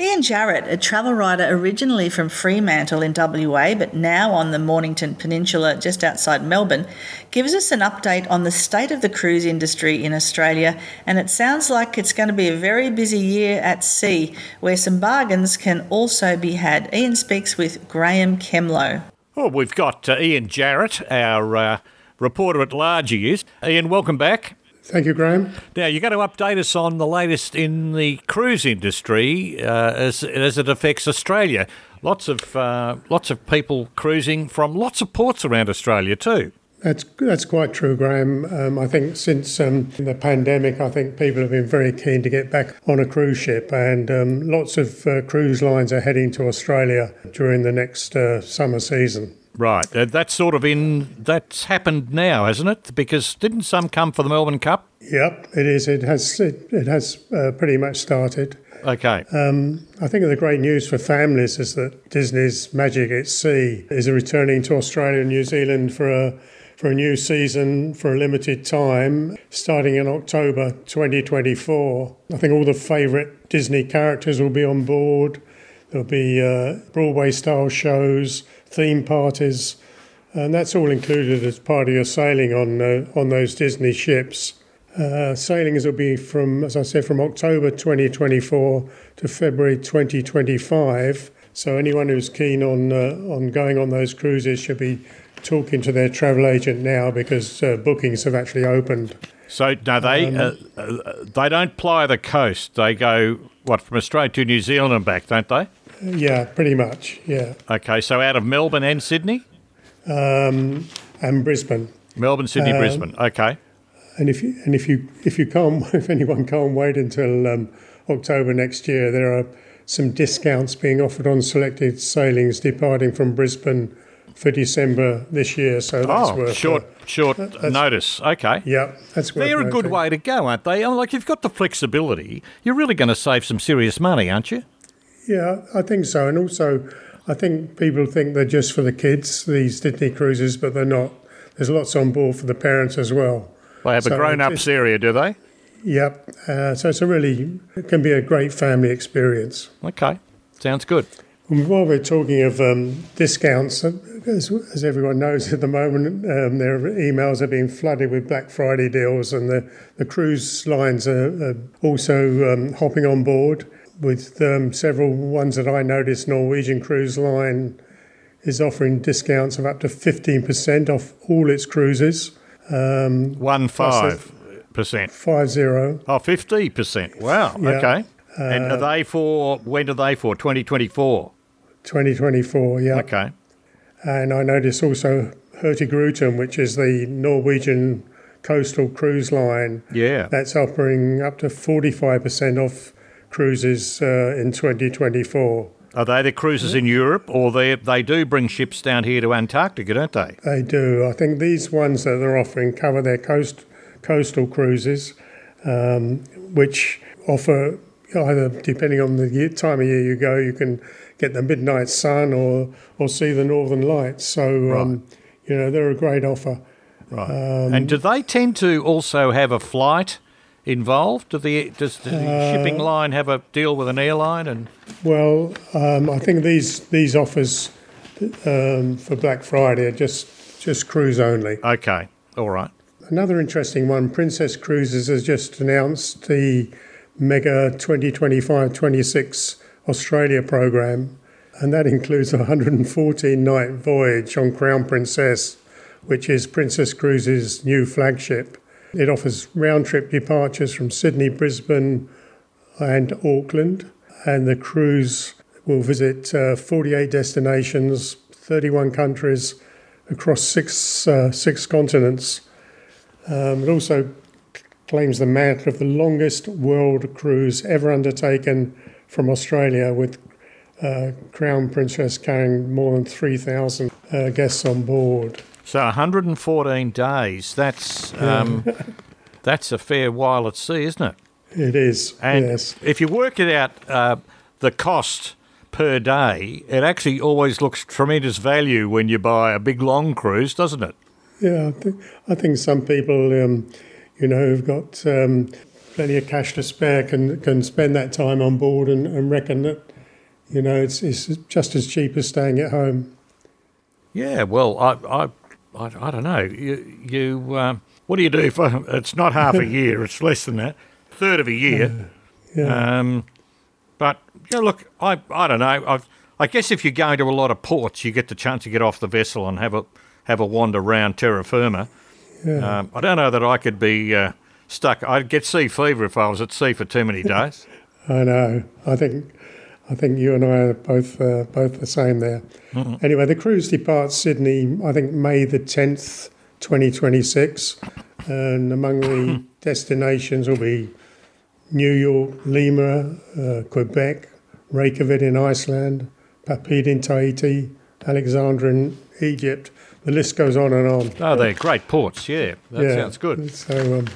Ian Jarrett, a travel writer originally from Fremantle in WA, but now on the Mornington Peninsula just outside Melbourne, gives us an update on the state of the cruise industry in Australia. And it sounds like it's going to be a very busy year at sea, where some bargains can also be had. Ian speaks with Graeme Kemlo. Well, we've got uh, Ian Jarrett, our uh, reporter at large, he is. Ian, welcome back. Thank you, Graeme. Now, you're going to update us on the latest in the cruise industry uh, as, as it affects Australia. Lots of uh, lots of people cruising from lots of ports around Australia too. That's that's quite true, Graeme. Um, I think since um, the pandemic, I think people have been very keen to get back on a cruise ship, and um, lots of uh, cruise lines are heading to Australia during the next uh, summer season. Right, uh, that's sort of in. That's happened now, hasn't it? Because didn't some come for the Melbourne Cup? Yep, it is. It has. It, it has uh, pretty much started. Okay. Um, I think the great news for families is that Disney's Magic at Sea is returning to Australia and New Zealand for a for a new season for a limited time, starting in October 2024. I think all the favourite Disney characters will be on board. There'll be uh, Broadway style shows theme parties, and that's all included as part of your sailing on uh, on those Disney ships. Uh, sailings will be from, as I said, from October 2024 to February 2025. So anyone who's keen on uh, on going on those cruises should be talking to their travel agent now because uh, bookings have actually opened. So no, they um, uh, uh, they don't ply the coast. They go what from Australia to New Zealand and back, don't they? Yeah, pretty much. Yeah. Okay, so out of Melbourne and Sydney, um, and Brisbane. Melbourne, Sydney, um, Brisbane. Okay. And if you and if you if you can't if anyone can't wait until um, October next year, there are some discounts being offered on selected sailings departing from Brisbane for December this year. So that's oh, worth short short notice. Okay. Yeah, that's great. They're a good way to go, aren't they? I'm Like you've got the flexibility, you're really going to save some serious money, aren't you? Yeah, I think so. And also, I think people think they're just for the kids, these Disney cruises, but they're not. There's lots on board for the parents as well. They have so a grown ups area, do they? Yep. Uh, so it's a really, it can be a great family experience. Okay. Sounds good. And while we're talking of um, discounts, uh, as, as, everyone knows at the moment, um, their emails are being flooded with Black Friday deals, and the, the cruise lines are, are also um, hopping on board with um, several ones that I noticed. Norwegian Cruise Line is offering discounts of up to 15% off all its cruises. Um, One five percent. Five zero. Oh, 50%. Wow. Yeah. Okay. Uh, and are they for, when are they for? 2024? 2024, yeah. Okay. And I noticed also Hurtigruten, which is the Norwegian coastal cruise line. Yeah. That's offering up to 45% off cruises uh, in 2024. Are they the cruises in Europe, or they they do bring ships down here to Antarctica, don't they? They do. I think these ones that they're offering cover their coast coastal cruises, um, which offer either depending on the year, time of year you go, you can get the midnight sun or or see the northern lights. So um, right. um, you know they're a great offer. Right. Um, and do they tend to also have a flight involved? Do the, does the uh, shipping line have a deal with an airline? And well, um, I think these these offers um, for Black Friday are just just cruise only. Okay, all right. Another interesting one: Princess Cruises has just announced the Mega 2025-26 Australia program, and that includes a 114 night voyage on Crown Princess, which is Princess Cruises' new flagship. It offers round trip departures from Sydney, Brisbane, and Auckland. And the cruise will visit uh, 48 destinations, 31 countries across six, uh, six continents. Um, it also claims the mantle of the longest world cruise ever undertaken from Australia, with uh, Crown Princess carrying more than 3,000 uh, guests on board. So 114 days. That's um, that's a fair while at sea, isn't it? It is. And yes. if you work it out, uh, the cost per day, it actually always looks tremendous value when you buy a big long cruise, doesn't it? Yeah, I think, I think some people, um, you know, who've got um, plenty of cash to spare can can spend that time on board and, and reckon that you know it's it's just as cheap as staying at home. Yeah, well, I I I, I don't know. You you um, what do you do for? It's not half a year. It's less than that. Third of a year. Yeah. Um, but yeah, look, I I don't know. I I guess if you're going to a lot of ports, you get the chance to get off the vessel and have a have a wander around terra firma. yeah. Um, I don't know that I could be uh, stuck. I'd get sea fever if I was at sea for too many days. I know. I think I think you and I are both uh, both the same there. Anyway, the cruise departs Sydney. I think May the tenth, twenty twenty six, and among the destinations will be New York, Lima, uh, Quebec, Reykjavik in Iceland, Papeete in Tahiti, Alexandria in Egypt. The list goes on and on. oh, they're great ports. Yeah, that sounds good. So um,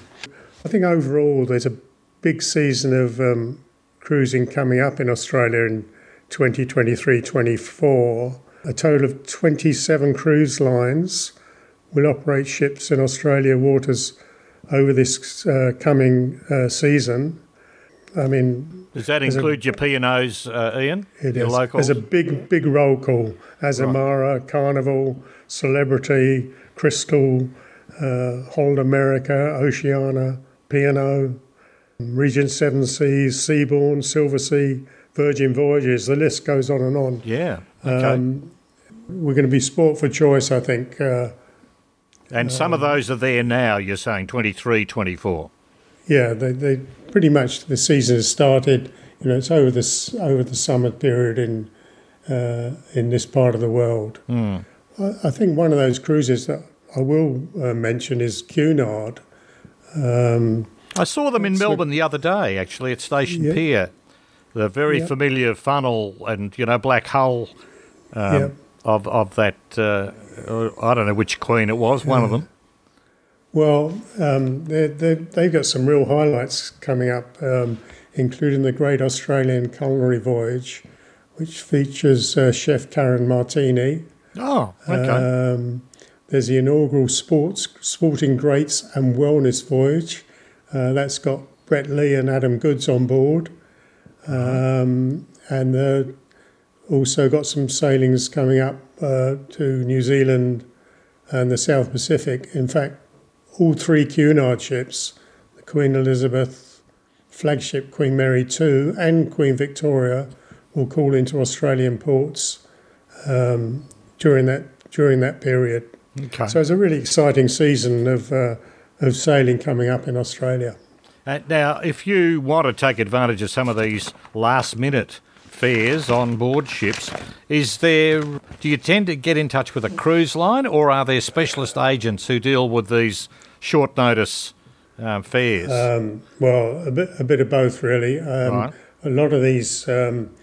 I think overall there's a big season of um, cruising coming up in Australia in 2023-24. A total of 27 cruise lines will operate ships in Australia waters over this uh, coming uh, season. I mean, Does that There's a- include your P&Os, uh, Ian? it your is. locals? There's a big, big roll call. Azamara, Carnival, Celebrity, Crystal, uh, Holland America, Oceania, P&O, Regent Seven Seas, Seabourn, Silversea, Virgin Voyages. The list goes on and on. yeah. Okay. Um, we're going to be sport for choice, I think. Uh, and some of those are there now, you're saying, 23, 24. yeah, they, they pretty much the season has started. You know, it's over this over the summer period in uh, in this part of the world. Hmm. I, I think one of those cruises that I will uh, mention is Cunard. Um, I saw them in Melbourne the other day, actually, at Station Yeah. Pier. The very Yeah. familiar funnel and, you know, black hull um, Yeah. of, of that, uh, I don't know which queen it was, one of them. well, um, they're, they're, they've got some real highlights coming up, um, including the Great Australian Culinary Voyage, which features uh, Chef Karen Martini. Oh, okay. Um, there's the inaugural sports sporting greats and wellness voyage. Uh, that's got Brett Lee and Adam Goodes on board, um, and uh, also got some sailings coming up uh, to New Zealand and the South Pacific. In fact, all three Cunard ships, the Queen Elizabeth flagship Queen Mary II and Queen Victoria, will call into Australian ports um, during that during that period. okay. So it's a really exciting season of uh, of sailing coming up in Australia. Uh, now, if you want to take advantage of some of these last minute fares on board ships, is there do you tend to get in touch with a cruise line or are there specialist agents who deal with these short notice um, fares? Um, well, a bit a bit of both really. Um, Right. A lot of these um,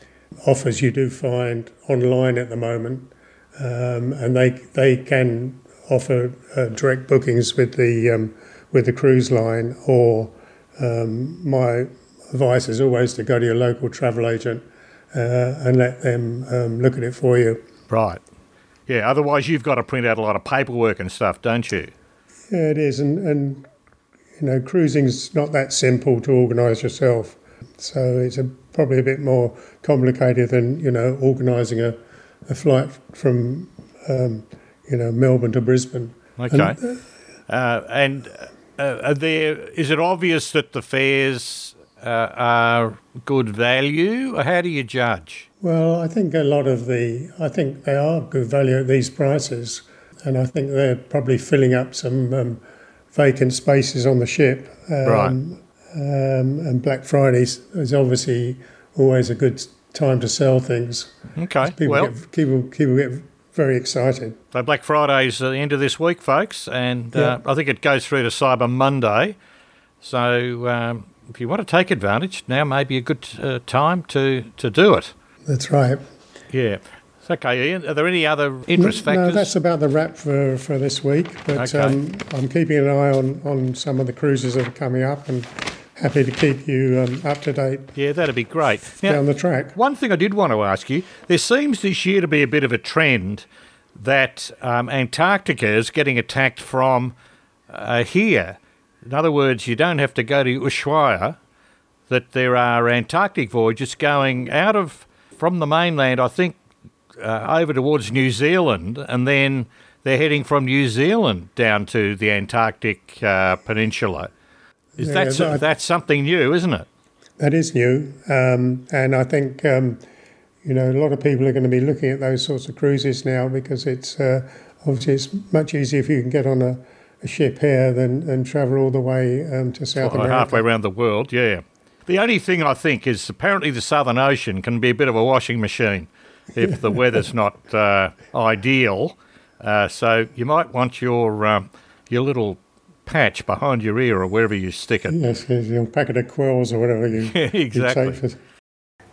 offers you do find online at the moment, um, and they they can offer uh, direct bookings with the um, with the cruise line. Or um, my advice is always to go to your local travel agent uh, and let them um, look at it for you. right. Yeah, otherwise you've got to print out a lot of paperwork and stuff, don't you? Yeah, it is, and, and you know, cruising's not that simple to organise yourself. So it's a, probably a bit more complicated than you know organising a, a flight from um, you know Melbourne to Brisbane. Okay. Uh, and uh, are there is it obvious that the fares uh, are good value? How do you judge? Well, I think a lot of the I think they are good value at these prices, and I think they're probably filling up some um, vacant spaces on the ship. Um, Right. Um, and Black Friday is obviously always a good time to sell things. Okay. People well, get people, people get very excited. So Black Friday's the end of this week, folks, and uh, I think it goes through to Cyber Monday. So um, if you want to take advantage, now may be a good uh, time to, to do it. That's right. Yeah. It's okay, Ian. Are there any other interest no, factors? No, that's about the wrap for, for this week. But Okay. um, I'm keeping an eye on, on some of the cruises that are coming up and happy to keep you um, up to date yeah, that'd be great. Now, down the track. One thing I did want to ask you there seems this year to be a bit of a trend that um, Antarctica is getting attacked from uh, here. In other words, you don't have to go to Ushuaia. That there are Antarctic voyages going out of from the mainland. I think uh, over towards New Zealand, and then they're heading from New Zealand down to the Antarctic uh, Peninsula. Is Yeah, that that- that's something new, isn't it? That is new, um, and I think um, you know a lot of people are going to be looking at those sorts of cruises now because it's uh, obviously it's much easier if you can get on a, a ship here than, than travel all the way um, to South Well, America. halfway around the world, yeah. The only thing I think is apparently the Southern Ocean can be a bit of a washing machine if the weather's not uh, ideal. Uh, so you might want your um, your little patch behind your ear or wherever you stick it. Yes, yes, your packet of quills or whatever you, you exactly. take for.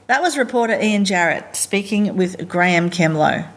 That was reporter Ian Jarrett speaking with Graeme Kemlo.